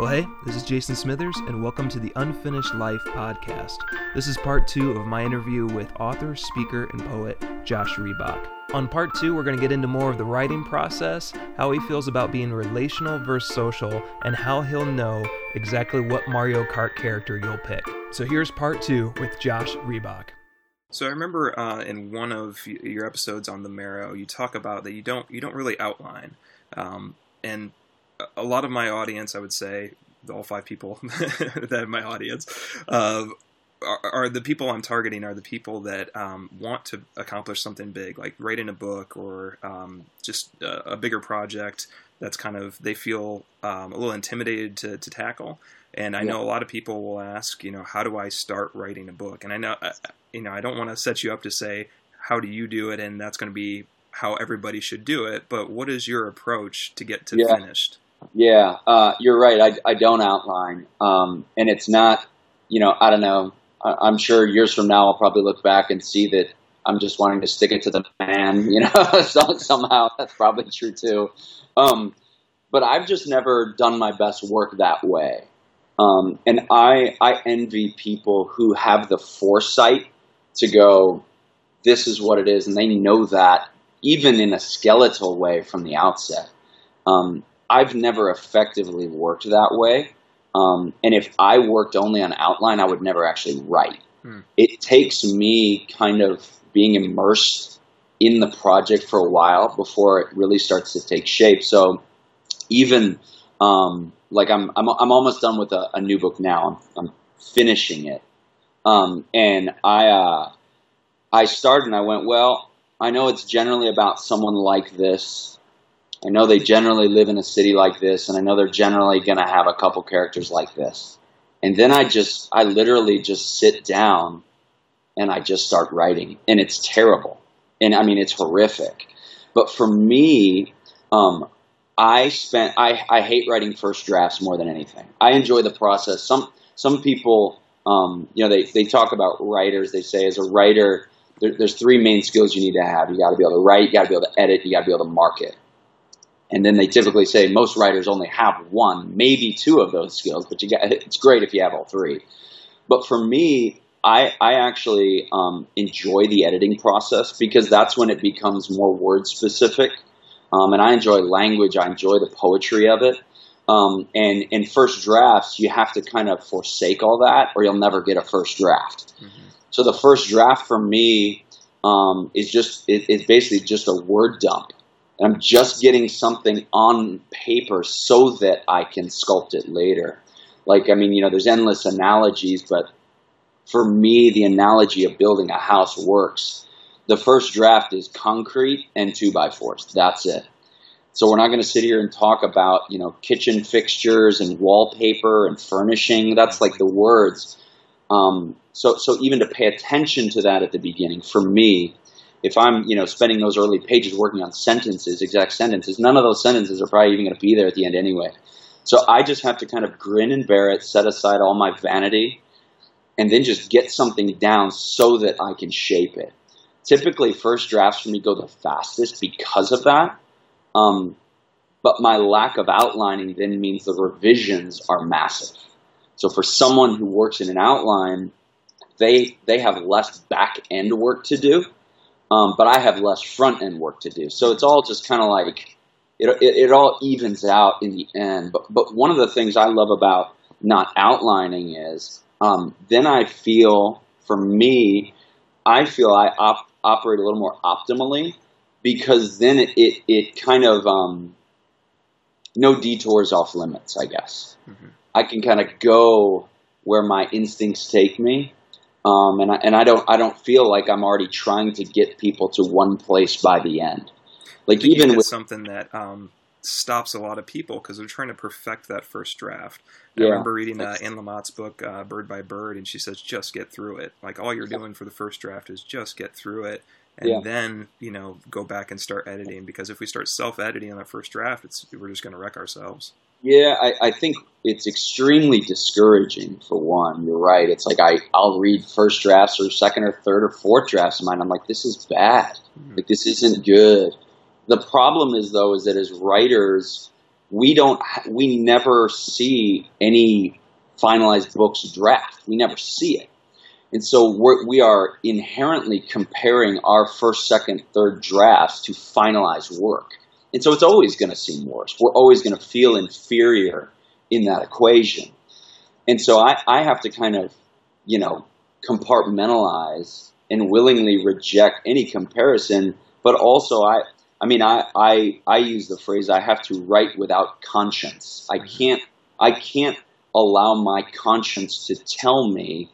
Well, hey, this is Jason Smithers, and welcome to the Unfinished Life podcast. This is part two of my interview with author, speaker, and poet Josh Riebock. On part two, we're going to get into more of the writing process, how he feels about being relational versus social, and how he'll know exactly what Mario Kart character you'll pick. So here's part two with Josh Riebock. So I remember uh, in one of your episodes on the Marrow, you talk about that you don't you don't really outline, um, and a lot of my audience, I would say, all five people that have my audience, uh, are, are, the people I'm targeting are the people that um, want to accomplish something big, like writing a book or um, just a, a, bigger project that's kind of they feel um, a little intimidated to, to tackle. And I yeah. know a lot of people will ask, you know, how do I start writing a book? And I know, uh, you know, I don't want to set you up to say how do you do it, and that's going to be how everybody should do it. But what is your approach to get to yeah. finished? Yeah, uh, you're right. I, I don't outline, um, and it's not. You know, I don't know. I, am sure years from now, I'll probably look back and see that I'm just wanting to stick it to the man. You know, so, somehow that's probably true too. Um, but I've just never done my best work that way, um, and I I envy people who have the foresight to go. This is what it is, and they know that even in a skeletal way from the outset. Um, I've never effectively worked that way. Um, and if I worked only on outline, I would never actually write. Hmm. It takes me kind of being immersed in the project for a while before it really starts to take shape. So even um, like I'm, I'm, I'm almost done with a, a new book now. I'm, I'm finishing it, um, and I uh, I started and I went well. I know it's generally about someone like this I know they generally live in a city like this, and I know they're generally going to have a couple characters like this. And then I just, I literally just sit down and I just start writing, and it's terrible. And I mean, it's horrific. But for me, um, I spent, I, I hate writing first drafts more than anything. I enjoy the process. Some, some people, um, you know, they, they talk about writers. They say as a writer, there, there's three main skills you need to have. You got to be able to write, you got to be able to edit, you got to be able to market. And then they typically say most writers only have one, maybe two of those skills, but you got, it's great if you have all three. But for me, I, I actually um, enjoy the editing process because that's when it becomes more word specific. Um, and I enjoy language, I enjoy the poetry of it. Um, and in first drafts, you have to kind of forsake all that or you'll never get a first draft. Mm-hmm. So the first draft for me um, is just, it, it's basically just a word dump and I'm just getting something on paper so that I can sculpt it later. Like, I mean, you know, there's endless analogies, but for me, the analogy of building a house works. The first draft is concrete and two by fours. That's it. So we're not going to sit here and talk about, you know, kitchen fixtures and wallpaper and furnishing. That's like the words. Um, so, so even to pay attention to that at the beginning, for me, if I'm, you know, spending those early pages working on sentences, exact sentences, none of those sentences are probably even going to be there at the end anyway. So I just have to kind of grin and bear it, set aside all my vanity, and then just get something down so that I can shape it. Typically, first drafts for me go the fastest because of that. Um, but my lack of outlining then means the revisions are massive. So for someone who works in an outline, they they have less back end work to do um, but I have less front end work to do. So it's all just kind of like it, it, it, all evens out in the end. But, but one of the things I love about not outlining is um, then I feel, for me, I feel I op- operate a little more optimally because then it, it, it kind of, um, no detours off limits, I guess. Mm-hmm. I can kind of go where my instincts take me um, and I, and I don't I don't feel like I'm already trying to get people to one place by the end. Like even with something that um, stops a lot of people because they're trying to perfect that first draft. Yeah, I remember reading uh, Anne Lamott's book uh, Bird by Bird, and she says just get through it. Like all you're doing for the first draft is just get through it, and yeah. then you know go back and start editing. Because if we start self editing on that first draft, it's we're just going to wreck ourselves. Yeah, I, I, think it's extremely discouraging for one. You're right. It's like I, I'll read first drafts or second or third or fourth drafts of mine. I'm like, this is bad. Mm-hmm. Like this isn't good. The problem is though, is that as writers, we don't we never see any finalized books draft. We never see it. And so we're, we are inherently comparing our first, second, third drafts to finalized work. And so it's always going to seem worse. We're always going to feel inferior in that equation. And so I, I have to kind of, you know, compartmentalize and willingly reject any comparison. But also, I, I mean, I, I, I use the phrase I have to write without conscience. I mm-hmm. can't, I can't allow my conscience to tell me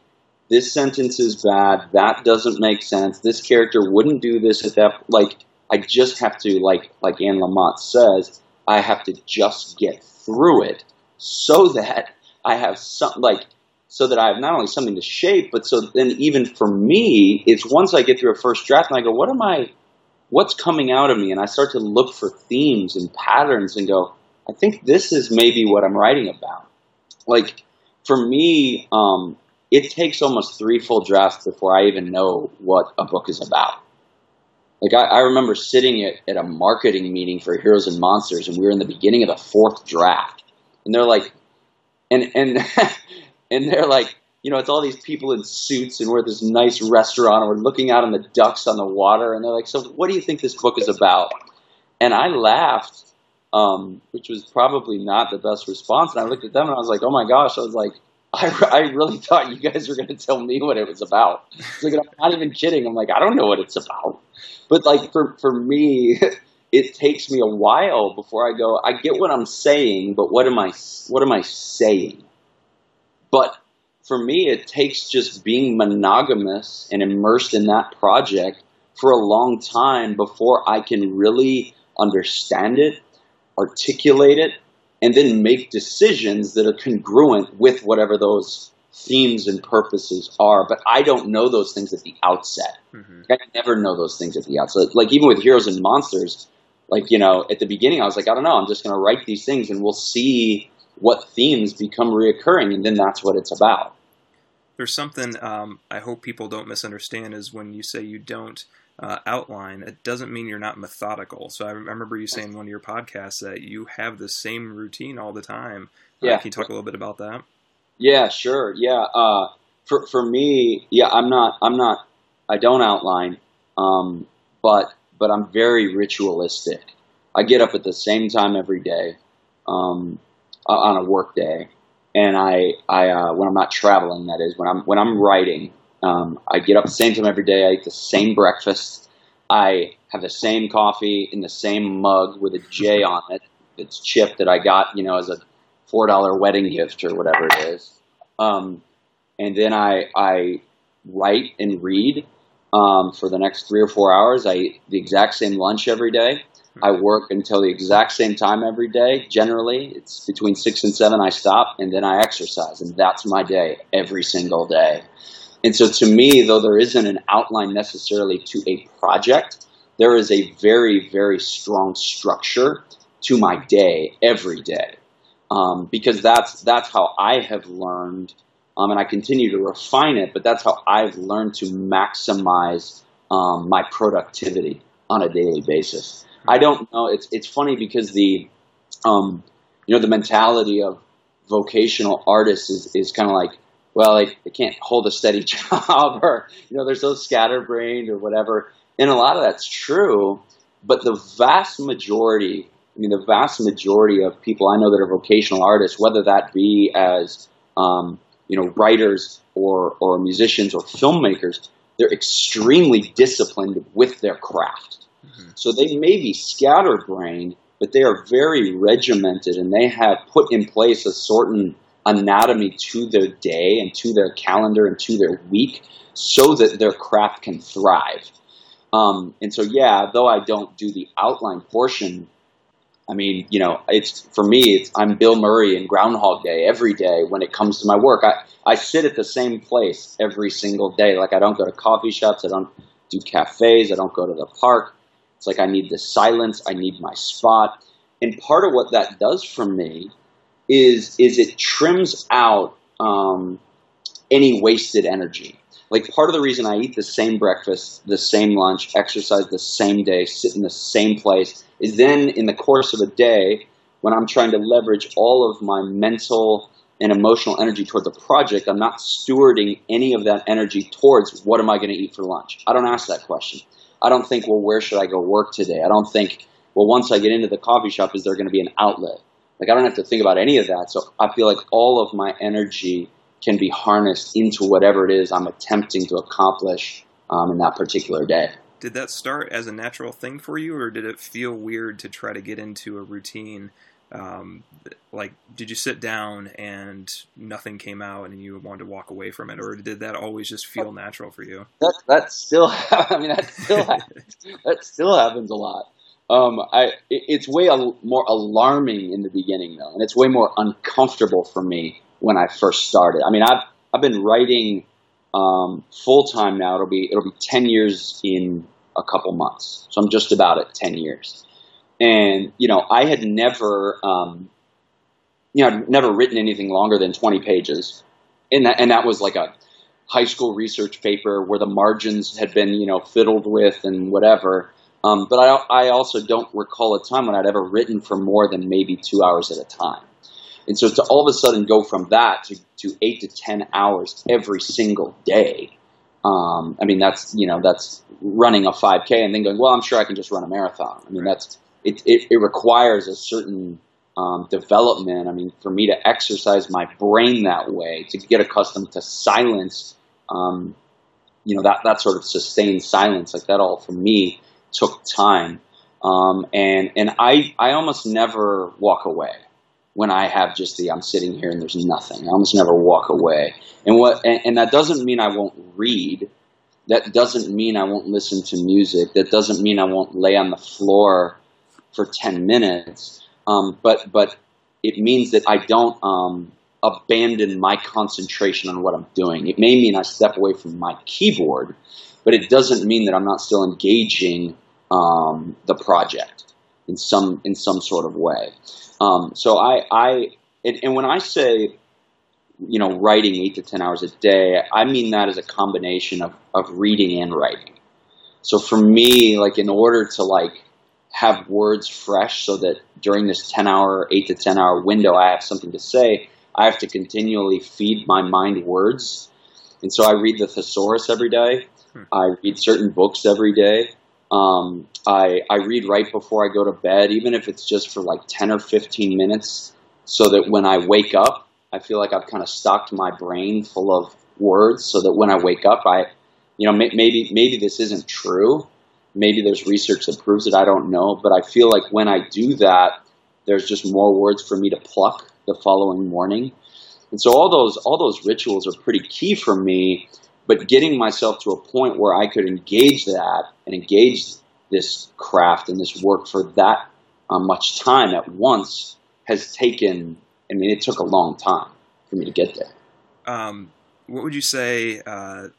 this sentence is bad, that doesn't make sense, this character wouldn't do this at that like I just have to like like Anne Lamott says, I have to just get through it so that I have some like so that I have not only something to shape, but so then even for me, it's once I get through a first draft and I go, what am I what's coming out of me? And I start to look for themes and patterns and go, I think this is maybe what I'm writing about. Like for me, um, it takes almost three full drafts before I even know what a book is about. Like I, I remember sitting at, at a marketing meeting for Heroes and Monsters, and we were in the beginning of the fourth draft, and they're like, and and and they're like, you know, it's all these people in suits, and we're at this nice restaurant, and we're looking out on the ducks on the water, and they're like, so what do you think this book is about? And I laughed, um, which was probably not the best response, and I looked at them, and I was like, oh my gosh, I was like I, I really thought you guys were going to tell me what it was about. Like, I'm not even kidding. I'm like, I don't know what it's about. But like for for me, it takes me a while before I go. I get what I'm saying, but what am I what am I saying? But for me, it takes just being monogamous and immersed in that project for a long time before I can really understand it, articulate it, and then make decisions that are congruent with whatever those themes and purposes are. But I don't know those things at the outset. Mm-hmm. I never know those things at the outset. Like even with Heroes and Monsters, like you know, at the beginning I was like, I don't know, I'm just going to write these things, and we'll see what themes become reoccurring, and then that's what it's about. There's something um, I hope people don't misunderstand is when you say you don't uh, outline, it doesn't mean you're not methodical. So I remember you saying in one of your podcasts that you have the same routine all the time. Uh, yeah. Can you talk a little bit about that? Yeah, sure. Yeah. Uh, for, for me, yeah, I'm not, I'm not, I don't outline, um, but, but I'm very ritualistic. I get up at the same time every day, um, on a work day. And I, I, uh, when I'm not traveling, that is, when I'm, when I'm writing, um, I get up the same time every day. I eat the same breakfast. I have the same coffee in the same mug with a J on it. It's chipped that I got, you know, as a four dollar wedding gift or whatever it is. Um, and then I I write and read um, for the next three or four hours. I eat the exact same lunch every day. I work until the exact same time every day. Generally, it's between six and seven. I stop and then I exercise, and that's my day every single day. And so to me, though there isn't an outline necessarily to a project, there is a very, very strong structure to my day every day. Um, because that's that's how I have learned, um, and I continue to refine it. But that's how I've learned to maximize um, my productivity on a daily basis. I don't know. It's it's funny because the um, you know the mentality of vocational artists is is kind of like well, they, they can't hold a steady job or, you know, they're so scatterbrained or whatever. And a lot of that's true, but the vast majority, I mean, the vast majority of people I know that are vocational artists, whether that be as, um, you know, writers or, or musicians or filmmakers, they're extremely disciplined with their craft. Mm-hmm. So they may be scatterbrained, but they are very regimented and they have put in place a certain anatomy to their day and to their calendar and to their week so that their craft can thrive. Um, and so, yeah, though I don't do the outline portion, I mean, you know, it's for me, it's, I'm Bill Murray in Groundhog Day every day when it comes to my work. I, I sit at the same place every single day. Like, I don't go to coffee shops, I don't do cafes, I don't go to the park. It's like I need the silence, I need my spot. And part of what that does for me is is it trims out um, any wasted energy. Like part of the reason I eat the same breakfast, the same lunch, exercise the same day, sit in the same place is then in the course of a day, when I'm trying to leverage all of my mental and emotional energy towards a project, I'm not stewarding any of that energy towards what am I going to eat for lunch. I don't ask that question. I don't think, well, where should I go work today? I don't think, well, once I get into the coffee shop, is there going to be an outlet? Like, I don't have to think about any of that. So I feel like all of my energy can be harnessed into whatever it is I'm attempting to accomplish um, in that particular day. Did that start as a natural thing for you, or did it feel weird to try to get into a routine? Um, like, did you sit down and nothing came out and you wanted to walk away from it, or did that always just feel natural for you? That that still, I mean, that still happens. that still happens a lot. Um, I, it, it's way al- more alarming in the beginning though, and it's way more uncomfortable for me when I first started. I mean, I've I've been writing um, full time now. It'll be it'll be ten years in a couple months, so I'm just about at ten years. And you know, I had never, um, you know, I'd never written anything longer than twenty pages, and that and that was like a high school research paper where the margins had been you know fiddled with and whatever. Um, but I, I also don't recall a time when I'd ever written for more than maybe two hours at a time. And so to all of a sudden go from that to, to eight to 10 hours every single day, um, I mean, that's, you know, that's running a 5K and then going, well, I'm sure I can just run a marathon. I mean, that's, it, it, it requires a certain um, development. I mean, for me to exercise my brain that way, to get accustomed to silence, um, you know, that, that sort of sustained silence, like that all for me took time. Um, and, and I, I almost never walk away when I have just the I'm sitting here and there's nothing. I almost never walk away. And what and, and, that doesn't mean I won't read. That doesn't mean I won't listen to music. That doesn't mean I won't lay on the floor for ten minutes. Um, but but it means that I don't um, abandon my concentration on what I'm doing. It may mean I step away from my keyboard, but it doesn't mean that I'm not still engaging um, the project in some in some sort of way. Um, so I, I and, when I say, you know, writing eight to ten hours a day, I mean that as a combination of, of reading and writing. So for me, like in order to like have words fresh so that during this 10 hour, 8 to 10 hour window, I have something to say, I have to continually feed my mind words. And so I read the thesaurus every day. Hmm. I read certain books every day. Um, I, I read right before I go to bed, even if it's just for like 10 or 15 minutes, so that when I wake up, I feel like I've kind of stocked my brain full of words so that when I wake up, I, you know, may, maybe, maybe this isn't true. Maybe there's research that proves it. I don't know. But I feel like when I do that, there's just more words for me to pluck the following morning. And so all those, all those rituals are pretty key for me but getting myself to a point where I could engage that and engage this craft and this work for that uh, much time at once has taken. I mean, it took a long time for me to get there. Um, what would you say? Uh,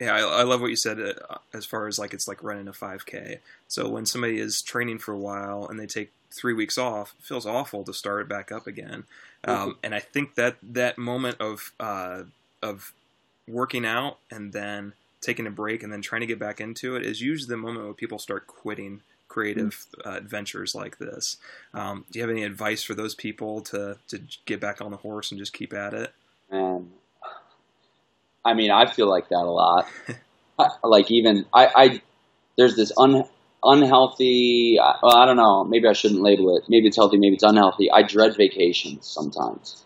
yeah, I, I, love what you said uh, as far as like it's like running a 5K. So when somebody is training for a while and they take three weeks off, it feels awful to start it back up again. Um, mm-hmm. And I think that that moment of uh, of working out and then taking a break and then trying to get back into it is usually the moment where people start quitting creative uh, adventures like this. Um, do you have any advice for those people to to get back on the horse and just keep at it? Um, I mean, I feel like that a lot. like even I, I there's this un, unhealthy. Well, I don't know. Maybe I shouldn't label it. Maybe it's healthy. Maybe it's unhealthy. I dread vacations sometimes.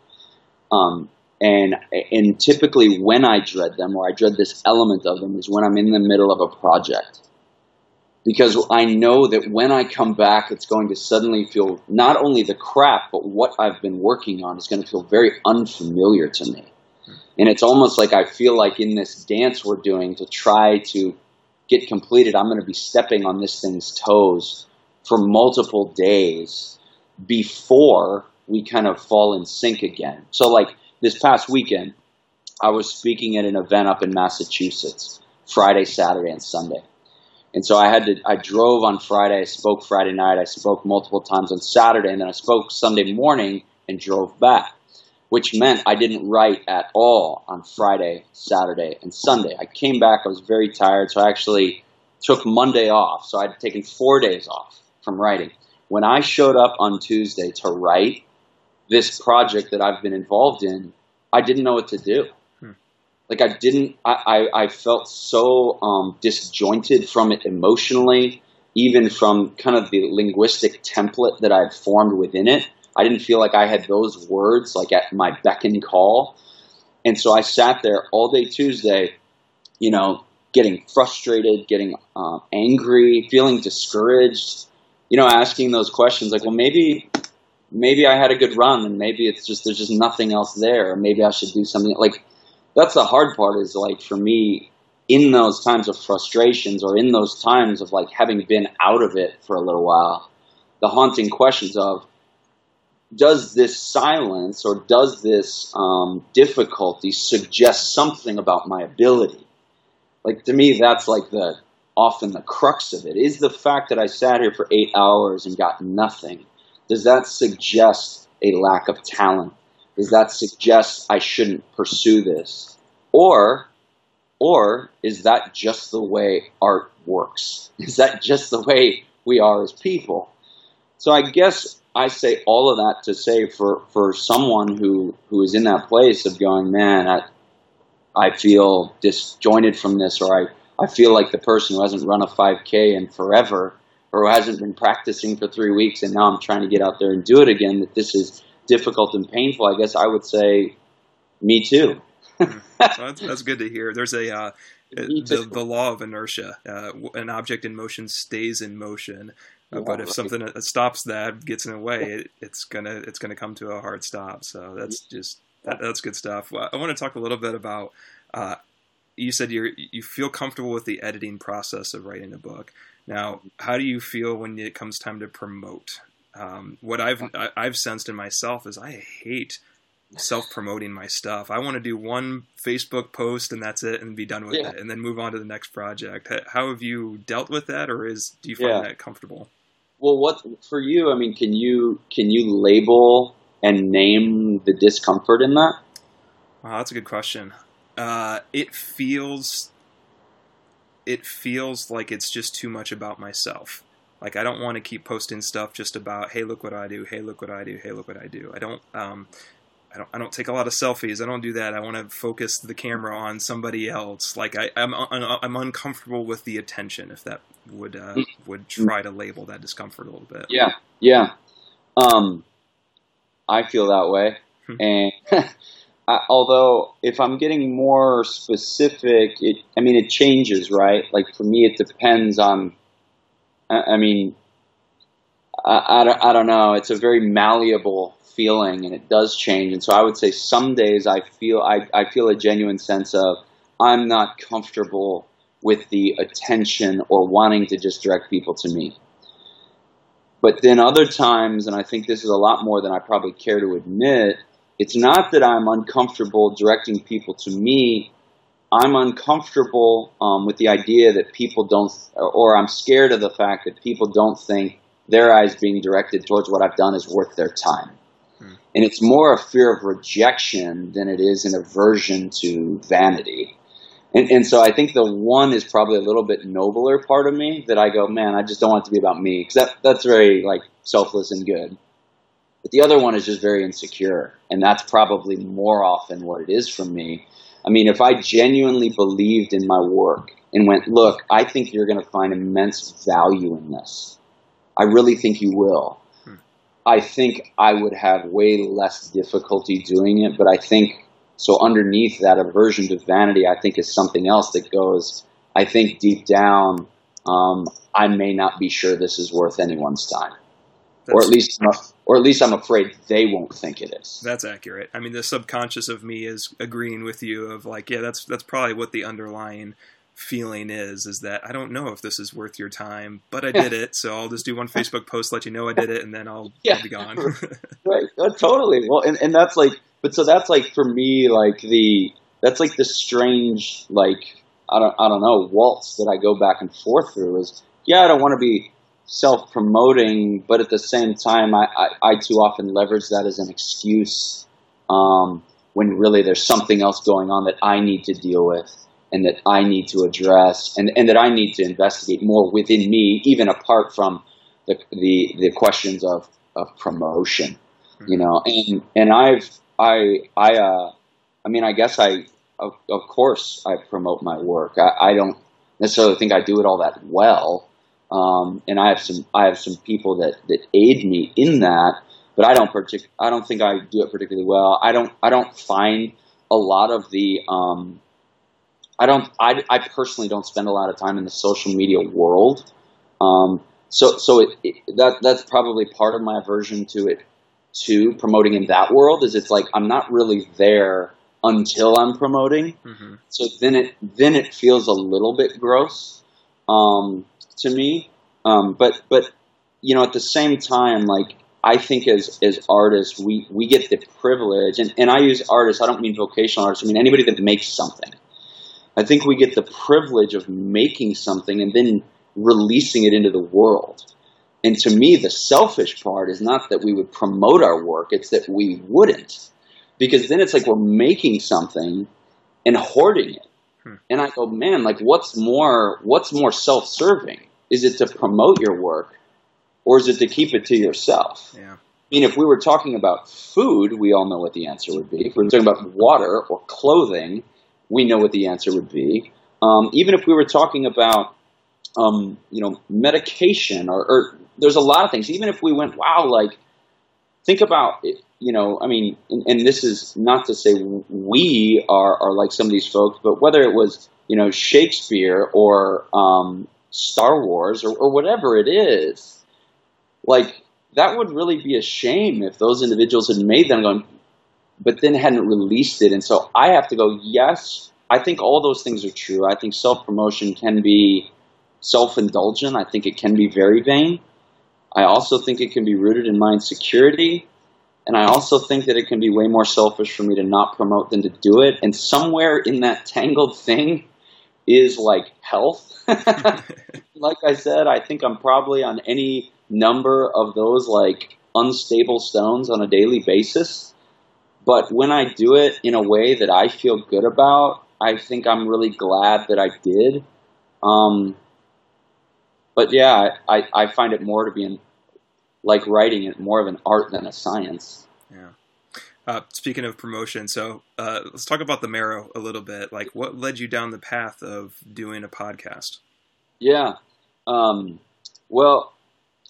Um, and and typically when I dread them or I dread this element of them is when I'm in the middle of a project. Because I know that when I come back, it's going to suddenly feel not only the crap, but what I've been working on is going to feel very unfamiliar to me. And it's almost like I feel like in this dance we're doing to try to get completed, I'm going to be stepping on this thing's toes for multiple days before we kind of fall in sync again. So, like, this past weekend, I was speaking at an event up in Massachusetts, Friday, Saturday, and Sunday. And so I had to, I drove on Friday, I spoke Friday night, I spoke multiple times on Saturday, and then I spoke Sunday morning and drove back, which meant I didn't write at all on Friday, Saturday, and Sunday. I came back, I was very tired, so I actually took Monday off. So I'd taken four days off from writing. when I showed up on Tuesday to write this project that I've been involved in, I didn't know what to do. Hmm. Like I didn't, I, I, I felt so um, disjointed from it emotionally, even from kind of the linguistic template that I had formed within it. I didn't feel like I had those words like at my beck and call. And so I sat there all day Tuesday, you know, getting frustrated, getting uh, angry, feeling discouraged, you know, asking those questions like, well, maybe, maybe I had a good run and maybe it's just, there's just nothing else there. Or maybe I should do something like, that's the hard part is like for me in those times of frustrations or in those times of like having been out of it for a little while, the haunting questions of, does this silence or does this um, difficulty suggest something about my ability? Like to me, that's like the often the crux of it is the fact that I sat here for eight hours and got nothing. Does that suggest a lack of talent? Does that suggest I shouldn't pursue this? Or, or is that just the way art works? Is that just the way we are as people? So I guess I say all of that to say for, for someone who, who is in that place of going, man, I, I feel disjointed from this, or I, I feel like the person who hasn't run a 5K in forever, or who hasn't been practicing for three weeks, and now I'm trying to get out there and do it again, that this is difficult and painful, I guess I would say, me too. Hmm. that's, that's, good to hear. There's a uh, the, the law of inertia. Uh, an object in motion stays in motion. Uh, but if something stops that gets in the way, it, it's gonna it's gonna come to a hard stop. So that's just that, that's good stuff. I want to talk a little bit about. Uh, you said you you feel comfortable with the editing process of writing a book. Now, how do you feel when it comes time to promote? Um, what I've I've sensed in myself is I hate self promoting my stuff. I want to do one Facebook post and that's it, and be done with yeah. it, and then move on to the next project. How have you dealt with that, or is do you find yeah. that comfortable? Well, what for you? I mean, can you can you label and name the discomfort in that? Wow, that's a good question. Uh, it feels it feels like it's just too much about myself. Like I don't want to keep posting stuff just about, hey, look what I do, hey, look what I do, hey, look what I do. I don't. Um, I don't, I don't take a lot of selfies. I don't do that. I want to focus the camera on somebody else. Like I, I'm, I'm uncomfortable with the attention. If that would uh, mm. would try to label that discomfort a little bit. Yeah, yeah. Um, I feel that way, hmm. and Although if I'm getting more specific, it I mean it changes, right? Like for me, it depends on. I, I mean, I, I, don't, I don't know. It's a very malleable feeling, and it does change. And so I would say some days I feel I, I feel a genuine sense of I'm not comfortable with the attention or wanting to just direct people to me. But then other times, and I think this is a lot more than I probably care to admit, it's not that I'm uncomfortable directing people to me. I'm uncomfortable um, with the idea that people don't, or I'm scared of the fact that people don't think their eyes being directed towards what I've done is worth their time. Hmm. And it's more a fear of rejection than it is an aversion to vanity. And, and so I think the one is probably a little bit nobler part of me that I go, man, I just don't want it to be about me because that, that's very like selfless and good. But the other one is just very insecure, and that's probably more often what it is for me. I mean, if I genuinely believed in my work and went, look, I think you're going to find immense value in this. I really think you will. Hmm. I think I would have way less difficulty doing it, but I think so underneath that aversion to vanity, I think is something else that goes, I think deep down, um, I may not be sure this is worth anyone's time. That's, or at least, or at least I'm afraid they won't think it is. That's accurate. I mean, the subconscious of me is agreeing with you of like, yeah, that's that's probably what the underlying feeling is is that I don't know if this is worth your time, but I did it, so I'll just do one Facebook post, let you know I did it, and then I'll, yeah. I'll be gone. right, uh, totally. Well, and, and that's like but so that's like for me, like the that's like the strange, like I don't I don't know waltz that I go back and forth through. Is yeah, I don't want to be self promoting, but at the same time, I, I, I too often leverage that as an excuse um, when really there's something else going on that I need to deal with and that I need to address and, and that I need to investigate more within me, even apart from the the, the questions of, of promotion, you know, and and I've I I uh, I mean I guess I of, of course I promote my work. I, I don't necessarily think I do it all that well, um, and I have some I have some people that that aid me in that, but I don't partic- I don't think I do it particularly well. I don't I don't find a lot of the um, I don't I, I personally don't spend a lot of time in the social media world. Um, so so it, it, that that's probably part of my aversion to it too. Promoting in that world is it's like I'm not really there until I'm promoting. Mm-hmm. So then it then it feels a little bit gross um, to me. Um, but but you know at the same time like I think as as artists we we get the privilege and, and I use artists I don't mean vocational artists I mean anybody that makes something. I think we get the privilege of making something and then releasing it into the world. And to me, the selfish part is not that we would promote our work, it's that we wouldn't because then it's like we're making something and hoarding it. Hmm. And I go, man, like what's more what's more self-serving? Is it to promote your work or is it to keep it to yourself? Yeah. I mean, if we were talking about food, we all know what the answer would be. If we were talking about water or clothing, we know what the answer would be. Um, even if we were talking about, um, you know, medication or, or, there's a lot of things. Even if we went, wow, like, think about it, you know, I mean, and, and, this is not to say we are, are like some of these folks, but whether it was, you know, Shakespeare or um, Star Wars or, or whatever it is, like that would really be a shame if those individuals had made them going, but then hadn't released it. And so I have to go, yes, I think all those things are true. I think self promotion can be self indulgent. I think it can be very vain. I also think it can be rooted in my insecurity. And I also think that it can be way more selfish for me to not promote than to do it. And somewhere in that tangled thing is like health. like I said, I think I'm probably on any number of those like unstable stones on a daily basis. But when I do it in a way that I feel good about, I think I'm really glad that I did. Um, but yeah, I, I find it more to be an, like writing it more of an art than a science. Yeah. Uh, speaking of promotion, so uh, let's talk about the Marrow a little bit. Like, what led you down the path of doing a podcast? Yeah. Um, well,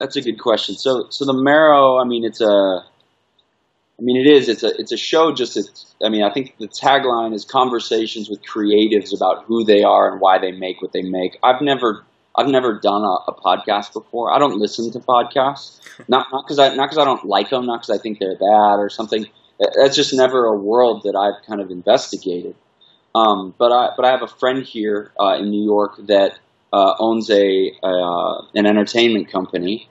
that's a good question. So, so the Marrow. I mean, it's a. I mean, it is. It's a. It's a show. Just. It's, I mean, I think the tagline is conversations with creatives about who they are and why they make what they make. I've never I've never done a, a podcast before. I don't listen to podcasts, not not because I not because I don't like them, not because I think they're bad or something. That's just never a world that I've kind of investigated. Um, but I but I have a friend here uh, in New York that uh, owns a uh, an entertainment company,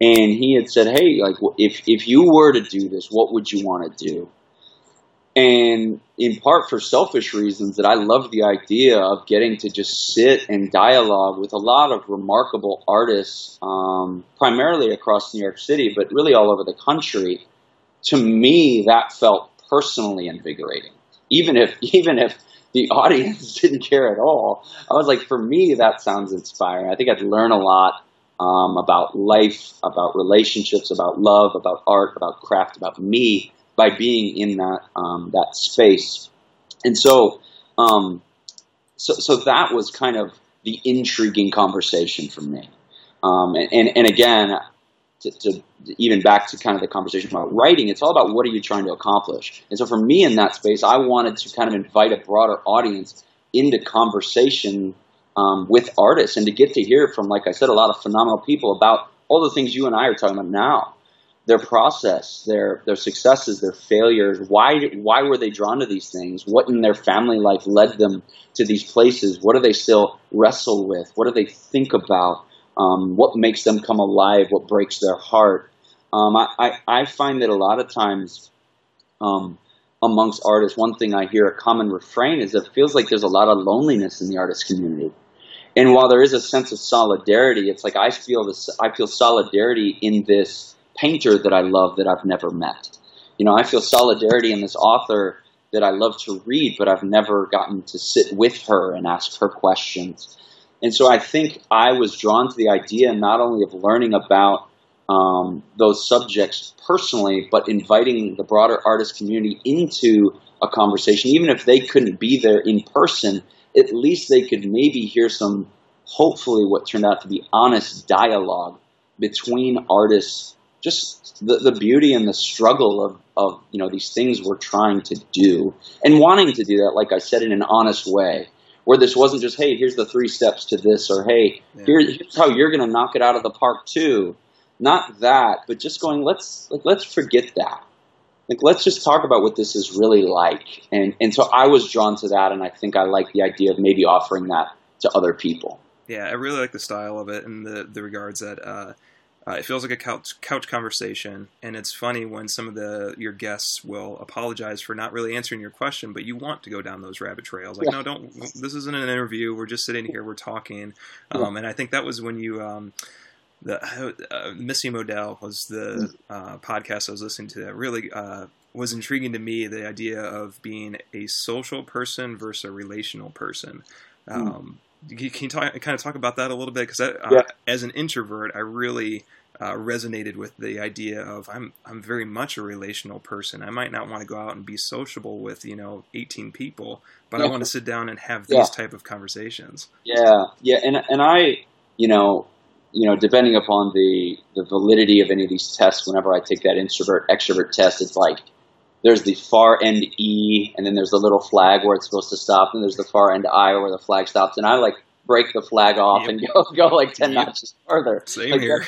and he had said, "Hey, like if if you were to do this, what would you want to do?" And in part for selfish reasons, that I love the idea of getting to just sit and dialogue with a lot of remarkable artists, um, primarily across New York City, but really all over the country. To me, that felt personally invigorating. Even if, even if the audience didn't care at all, I was like, for me, that sounds inspiring. I think I'd learn a lot um, about life, about relationships, about love, about art, about craft, about me by being in that um, that space. And so, um, so, so that was kind of the intriguing conversation for me. Um, and, and, and, again, to, to, even back to kind of the conversation about writing, it's all about what are you trying to accomplish. And so for me in that space, I wanted to kind of invite a broader audience into conversation um, with artists and to get to hear from, like I said, a lot of phenomenal people about all the things you and I are talking about now their process, their their successes, their failures. Why why were they drawn to these things? What in their family life led them to these places? What do they still wrestle with? What do they think about? Um, what makes them come alive? What breaks their heart? Um, I, I, I, find that a lot of times um, amongst artists, one thing I hear a common refrain is it feels like there's a lot of loneliness in the artist community. And while there is a sense of solidarity, it's like I feel this. I feel solidarity in this painter that I love that I've never met. You know, I feel solidarity in this author that I love to read, but I've never gotten to sit with her and ask her questions. And so I think I was drawn to the idea not only of learning about um, those subjects personally, but inviting the broader artist community into a conversation, even if they couldn't be there in person, at least they could maybe hear some, hopefully, what turned out to be honest dialogue between artists. Just the, the beauty and the struggle of, of you know these things we're trying to do and wanting to do that, like I said, in an honest way where this wasn't just, hey, here's the three steps to this, or hey, yeah. here, here's how you're going to knock it out of the park too. Not that, but just going, let's like, let's forget that. Like, let's just talk about what this is really like. And and so I was drawn to that, and I think I like the idea of maybe offering that to other people. Yeah, I really like the style of it and the the regards that. Uh, uh, it feels like a couch couch conversation, and it's funny when some of the your guests will apologize for not really answering your question, but you want to go down those rabbit trails. Like, yeah. no, don't. This isn't an interview. We're just sitting here. We're talking. Um, yeah. And I think that was when you. Um, the uh, Missy Modell was the uh, podcast I was listening to that really uh, was intriguing to me. The idea of being a social person versus a relational person. Hmm. Um, can you talk, kind of talk about that a little bit? Because uh, as an introvert, I really uh, resonated with the idea of I'm I'm very much a relational person. I might not want to go out and be sociable with you know 18 people, but yeah. I want to sit down and have these yeah. type of conversations. Yeah, yeah, and and I, you know, you know, depending upon the the validity of any of these tests, whenever I take that introvert extrovert test, it's like there's the far end E, and then there's the little flag where it's supposed to stop, and there's the far end I where the flag stops, and I like break the flag off yep. and go go like ten yep. notches further. Same like, here.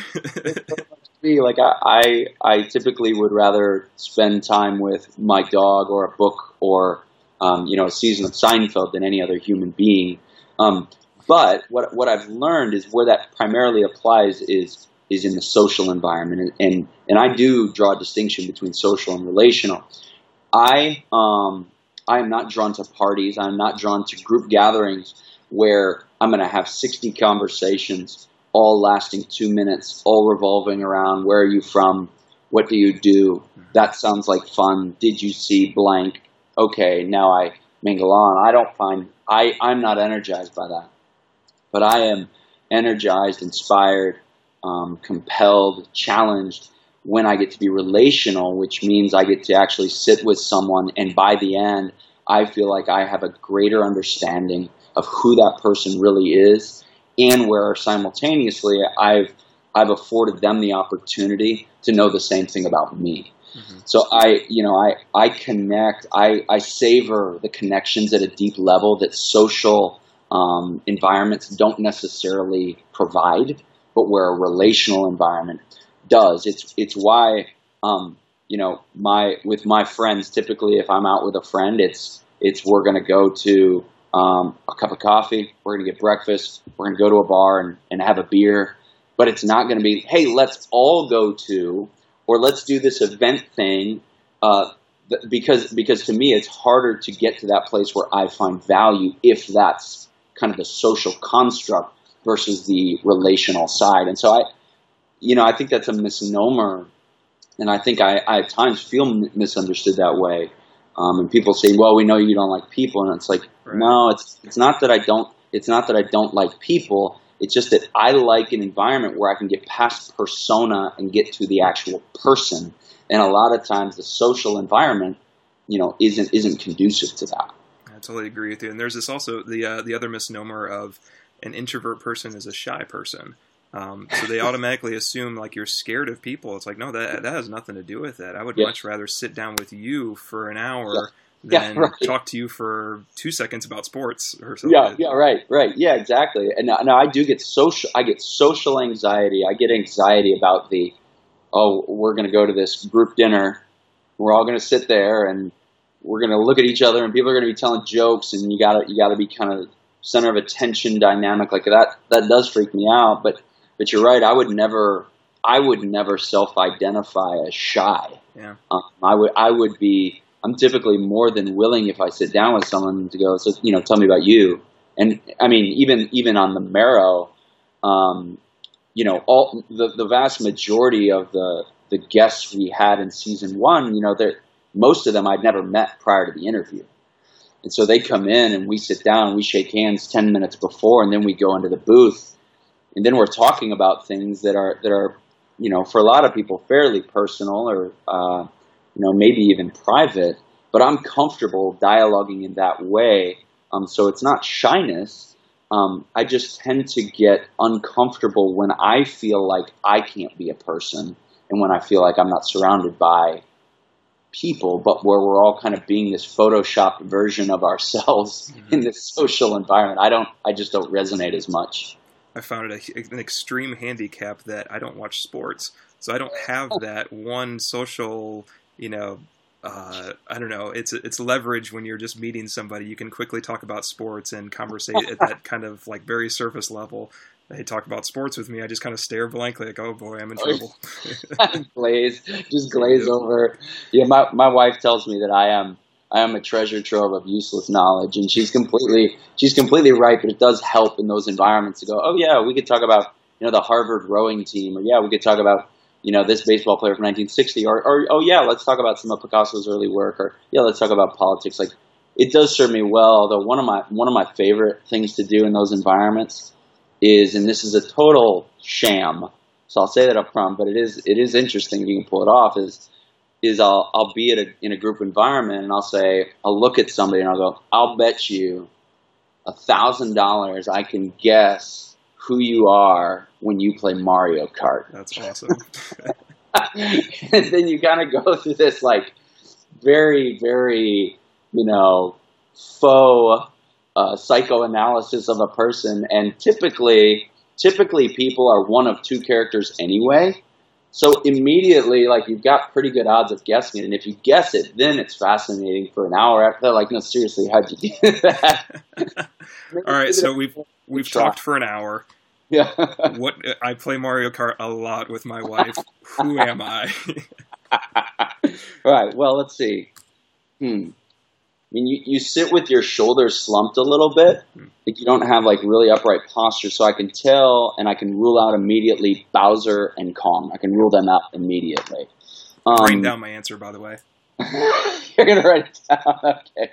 me. Like I, I, I typically would rather spend time with my dog or a book or um, you know a season of Seinfeld than any other human being. Um, but what what I've learned is where that primarily applies is is in the social environment, and and, and I do draw a distinction between social and relational. I um, I am not drawn to parties. I'm not drawn to group gatherings where I'm going to have 60 conversations, all lasting two minutes, all revolving around where are you from, what do you do, that sounds like fun. Did you see blank? Okay, now I mingle on. I don't find I I'm not energized by that, but I am energized, inspired, um, compelled, challenged when I get to be relational, which means I get to actually sit with someone, and by the end, I feel like I have a greater understanding of who that person really is, and where simultaneously I've I've afforded them the opportunity to know the same thing about me. Mm-hmm. So I, you know, I, I connect, I, I savor the connections at a deep level that social um, environments don't necessarily provide, but where a relational environment does. It's it's why um, you know my with my friends typically if I'm out with a friend it's it's we're to go to um, a cup of coffee, we're to get breakfast, we're to go to a bar and, and have a beer, but it's not to be hey let's all go to or let's do this event thing. Uh, because because to me it's harder to get to that place where I find value if that's kind of the social construct versus the relational side. And so I, you know, I think that's a misnomer, and I think I, I at times feel misunderstood that way. Um, and people say, "Well, we know you don't like people," and it's like, right. no, it's it's not that I don't. It's not that I don't like people. It's just that I like an environment where I can get past persona and get to the actual person. And a lot of times, the social environment, you know, isn't isn't conducive to that. I totally agree with you. And there's this also the uh, the other misnomer of an introvert person is a shy person. Um, so they automatically assume like you're scared of people. It's like no, that that has nothing to do with that. I would yeah. much rather sit down with you for an hour yeah. than yeah, right. talk to you for two seconds about sports or something. Yeah, yeah, right, right, yeah, exactly. And now, now I do get social. I get social anxiety. I get anxiety about the oh, we're going to go to this group dinner. We're all going to sit there and we're going to look at each other and people are going to be telling jokes and you got to you got to be kind of center of attention dynamic like that that does freak me out but but you're right i would never i would never self-identify as shy. Yeah. Um, i would i would be i'm typically more than willing if i sit down with someone to go so you know tell me about you. And i mean even even on the marrow um, you know all the, the vast majority of the the guests we had in season one you know most of them i'd never met prior to the interview And so they come in and we sit down and we shake hands 10 minutes before and then we go into the booth and then we're talking about things that are, that are, you know, for a lot of people fairly personal or, uh, you know, maybe even private, but I'm comfortable dialoguing in that way. Um, so it's not shyness. Um, I just tend to get uncomfortable when I feel like I can't be a person and when I feel like I'm not surrounded by people, but where we're all kind of being this photoshopped version of ourselves mm-hmm. in this social environment. I don't, I just don't resonate as much. I found it a, an extreme handicap that I don't watch sports, so I don't have oh. that one social, you know, uh, I don't know. It's it's leverage when you're just meeting somebody. You can quickly talk about sports and conversate at that kind of like very surface level they talk about sports with me, I just kind of stare blankly, like, "Oh boy, I'm in oh, trouble." glaze, just glaze over. Yeah, my my wife tells me that I am I am a treasure trove of useless knowledge, and she's completely she's completely right. But it does help in those environments to go, "Oh yeah, we could talk about you know the Harvard rowing team," or "Yeah, we could talk about you know this baseball player from 1960," or, or "Oh yeah, let's talk about some of Picasso's early work," or "Yeah, let's talk about politics." Like it does serve me well. Although one of my one of my favorite things to do in those environments is, and this is a total sham, so I'll say that up front, but it is it is interesting if you can pull it off. Is is I'll I'll be at a, in a group environment and I'll say I'll look at somebody and I'll go I'll bet you a thousand dollars I can guess who you are when you play Mario Kart. That's awesome. and then you kind of go through this like very very you know faux uh, psychoanalysis of a person, and typically, typically people are one of two characters anyway. So immediately, like you've got pretty good odds of guessing it, and if you guess it, then it's fascinating for an hour after. Like, no, seriously, how'd you do that? All right, so we've we've talked for an hour. Yeah. what I play Mario Kart a lot with my wife. Who am I? right. Well, let's see. Hmm mean, you, you sit with your shoulders slumped a little bit. Hmm. Like you don't have like really upright posture. So I can tell and I can rule out immediately Bowser and Kong. I can rule them out immediately. Um, Write down my answer, by the way. you're gonna write it down. Okay.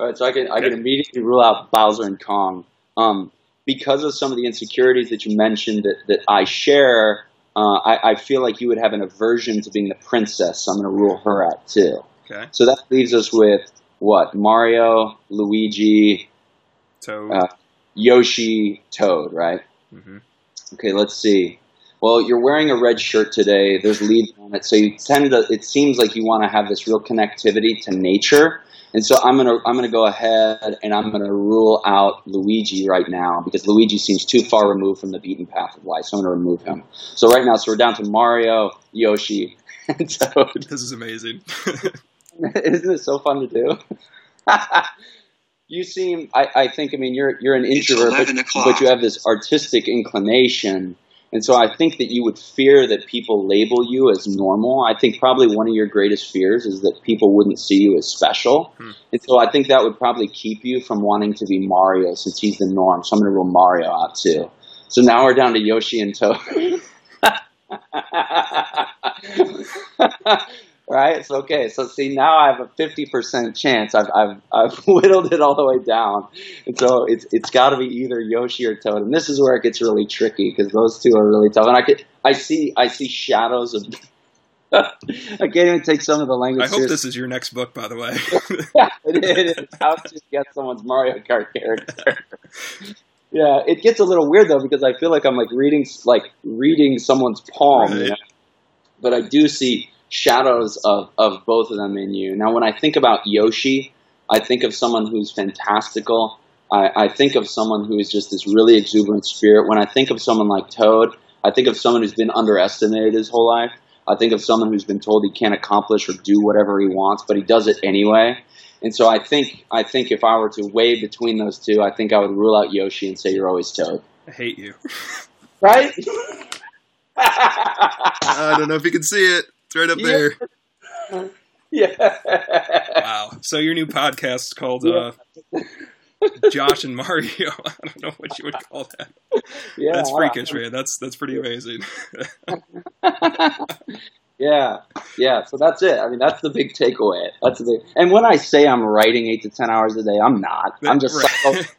All right. So I can I can immediately rule out Bowser and Kong. Um, because of some of the insecurities that you mentioned that, that I share, uh, I, I, feel like you would have an aversion to being the princess. So I'm going to rule her out too. Okay. So that leaves us with what Mario, Luigi, Toad, uh, Yoshi, Toad, right? Mm-hmm. Okay, let's see. Well, you're wearing a red shirt today. There's leaves on it, so you tend to. It seems like you want to have this real connectivity to nature, and so I'm gonna I'm gonna go ahead and I'm gonna rule out Luigi right now because Luigi seems too far removed from the beaten path of life. So I'm gonna remove him. So right now, so we're down to Mario, Yoshi, and Toad. This is amazing. Isn't it so fun to do? you seem, I, I, think, I mean, you're you're an introvert, but, but, you have this artistic inclination, and so I think that you would fear that people label you as normal. I think probably one of your greatest fears is that people wouldn't see you as special, hmm. and so I think that would probably keep you from wanting to be Mario since he's the norm. So I'm going to rule Mario out too. So now we're down to Yoshi and Toad. right? So okay. So see, now I have a fifty percent chance. I've, I've I've whittled it all the way down, and so it's it's got to be either Yoshi or Toad. And this is where it gets really tricky because those two are really tough. And I could I see I see shadows of. I can't even take some of the language. I hope this is your next book, by the way. yeah, it is. How to get someone's Mario Kart character. yeah, it gets a little weird though because I feel like I'm like reading like reading someone's palm. Right. You know? But I do see shadows of, of both of them in you. Now, when I think about Yoshi, I think of someone who's fantastical. I, I think of someone who is just this really exuberant spirit. When I think of someone like Toad, I think of someone who's been underestimated his whole life. I think of someone who's been told he can't accomplish or do whatever he wants, but he does it anyway. And so I think I think if I were to weigh between those two, I think I would rule out Yoshi and say you're always Toad. I hate you. Right? I don't know if you can see it. It's right up there. Yeah. Wow. So your new podcast is called yeah. uh, Josh and Mario. I don't know what you would call that. Yeah, that's freakish, man. That's that's pretty amazing. yeah, Yeah, yeah. So that's it. I mean, that's the big takeaway. That's the big. And when I say I'm writing eight to ten hours a day, I'm not. I'm just. Right.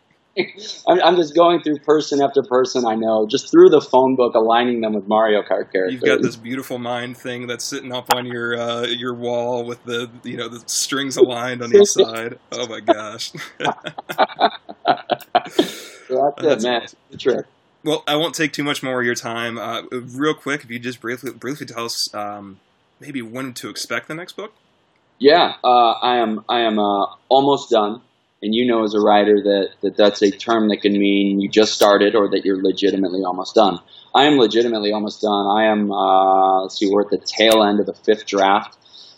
I'm, I'm, just going through person after person I know, just through the phone book, aligning them with Mario Kart characters. You've got this beautiful mind thing that's sitting up on your uh, your wall with the you know the strings aligned on each side. Oh my gosh! so that's, that's it, man. The trick. Well, I won't take too much more of your time. Uh, real quick, if you just briefly briefly tell us um, maybe when to expect the next book. Yeah, uh, I am. I am uh, almost done and you know as a writer that, that that's a term that can mean you just started or that you're legitimately almost done. I am legitimately almost done. I am, uh, let's see, we're at the tail end of the fifth draft.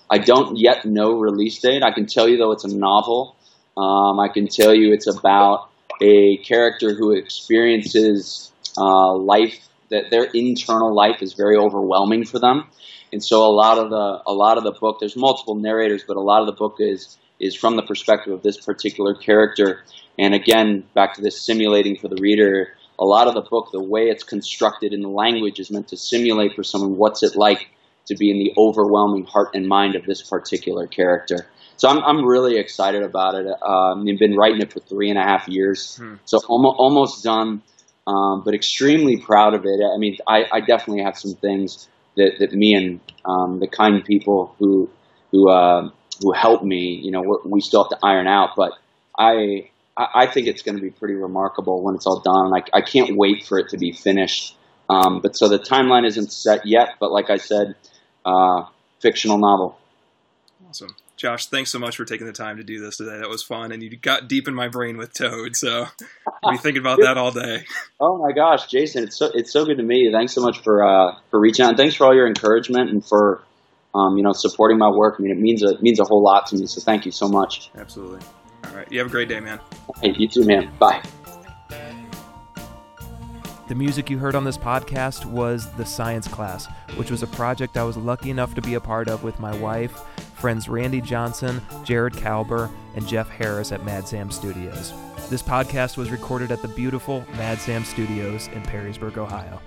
I don't yet know release date. I can tell you though it's a novel. Um, I can tell you it's about a character who experiences uh, life that their internal life is very overwhelming for them, and so a lot of the a lot of the book. There's multiple narrators, but a lot of the book is is from the perspective of this particular character. And again, back to this simulating for the reader, a lot of the book, the way it's constructed in the language is meant to simulate for someone what's it like to be in the overwhelming heart and mind of this particular character. So I'm, I'm really excited about it. Um, I've been writing it for three and a half years, hmm. so almost, almost done, um, but extremely proud of it. I mean, I, I definitely have some things that, that me and um, the kind people who who uh, who helped me, you know, we still have to iron out. But I I think it's going to be pretty remarkable when it's all done. I, I can't wait for it to be finished. Um, but so the timeline isn't set yet. But like I said, uh, fictional novel. Awesome. Josh, thanks so much for taking the time to do this today. That was fun, and you got deep in my brain with Toad, so I'll be thinking about that all day. Oh my gosh, Jason, it's so it's so good to meet you. Thanks so much for uh, for reaching out, and thanks for all your encouragement and for um, you know, supporting my work. I mean, it means a means a whole lot to me. So thank you so much. Absolutely. All right. You have a great day, man. Hey, you too, man. Bye. The music you heard on this podcast was The Science Class, which was a project I was lucky enough to be a part of with my wife, friends Randy Johnson, Jared Kalber, and Jeff Harris at Mad Sam Studios. This podcast was recorded at the beautiful Mad Sam Studios in Perrysburg, Ohio.